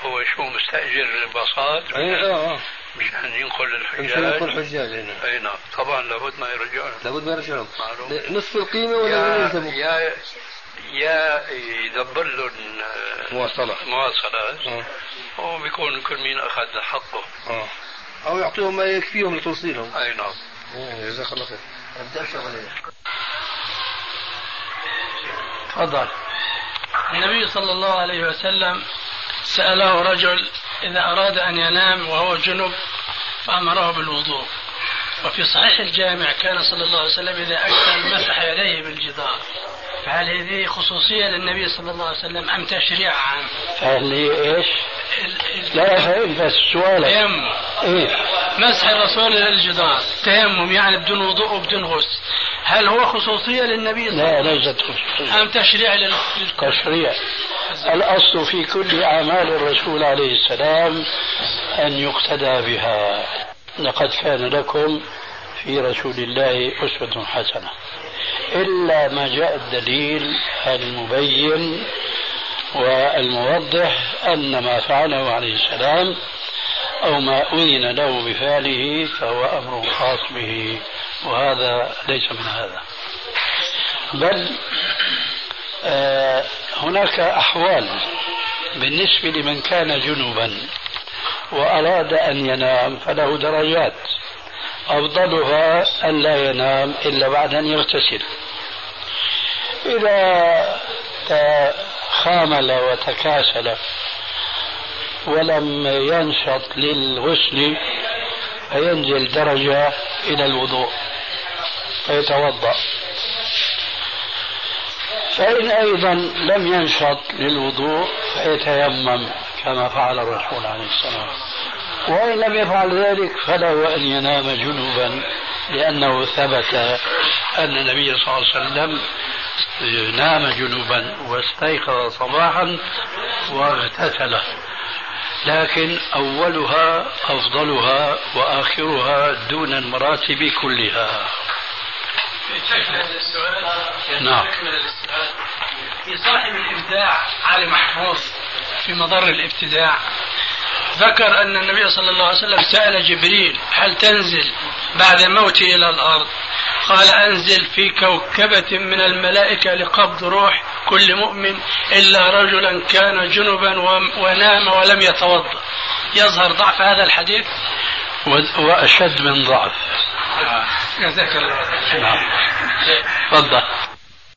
هو شو مستأجر باصات اي آه آه. مشان ينقل مشان يكون الحجاج حجاج هنا إي نعم. طبعا لابد ما يرجعون. لابد ما يرجعهم معلوم. نصف القيمة ولا يا يلزموا يا يا يدبر لهم آه، مواصلات آه. هو بيكون كل مين أخذ حقه. آه. أو يعطيهم ما يكفيهم لتوصيلهم. إي نعم. إيه، جزاك الله خير. تفضل. النبي صلى الله عليه وسلم سأله رجل إذا أراد أن ينام وهو جنب فأمره بالوضوء. وفي صحيح الجامع كان صلى الله عليه وسلم إذا أكل مسح يديه بالجدار. فهل هذه خصوصية للنبي صلى الله عليه وسلم أم تشريع عام؟ فهل هي؟ ال- ال- لا فهم بس سؤالك تيمم. إيه. مسح الرسول للجدار تيمم يعني بدون وضوء وبدون غسل هل هو خصوصية للنبي صلى الله لا عليه وسلم؟ ليست خصوصية. أم تشريع. لل- تشريع. الأصل في كل أعمال الرسول عليه السلام أن يقتدى بها. لقد كان لكم في رسول الله أسوة حسنة. إلا ما جاء الدليل المبين والموضح أن ما فعله عليه السلام أو ما أذن له بفعله فهو أمر خاص به وهذا ليس من هذا. بل آه، هناك أحوال بالنسبة لمن كان جنوبا وأراد أن ينام فله درجات. أفضلها أن لا ينام إلا بعد أن يغتسل. إذا خامل وتكاسل ولم ينشط للغسل فينزل درجة إلى الوضوء فيتوضأ. فإن أيضا لم ينشط للوضوء فيتيمم كما فعل الرسول عليه السلام وإن لم يفعل ذلك فله أن ينام جنوبا لأنه ثبت أن النبي صلى الله عليه وسلم نام جنوبا واستيقظ صباحا واغتسل. لكن أولها أفضلها وآخرها دون المراتب كلها. نعم. في صاحب الإبداع علي محفوظ في مضر الإبتداع. ذكر أن النبي صلى الله عليه وسلم سأل جبريل هل تنزل بعد موتي إلى الأرض؟ قال أنزل في كوكبة من الملائكة لقبض روح كل مؤمن إلا رجلا كان جنبا ونام ولم يتوضأ. يظهر ضعف هذا الحديث؟ وأشد من ضعف. جزاك الله نعم. تفضل.